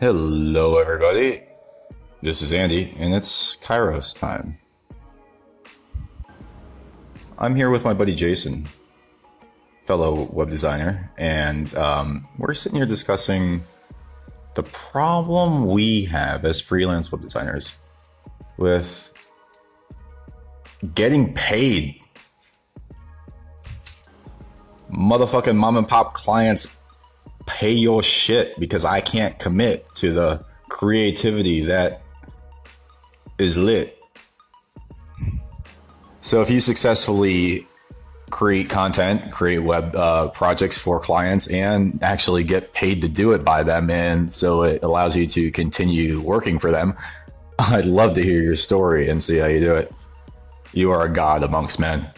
Hello, everybody. This is Andy, and it's Kairos time. I'm here with my buddy Jason, fellow web designer, and um, we're sitting here discussing the problem we have as freelance web designers with getting paid. Motherfucking mom and pop clients pay your shit because I can't commit to the creativity that is lit. So if you successfully create content, create web uh, projects for clients, and actually get paid to do it by them, and so it allows you to continue working for them, I'd love to hear your story and see how you do it. You are a god amongst men.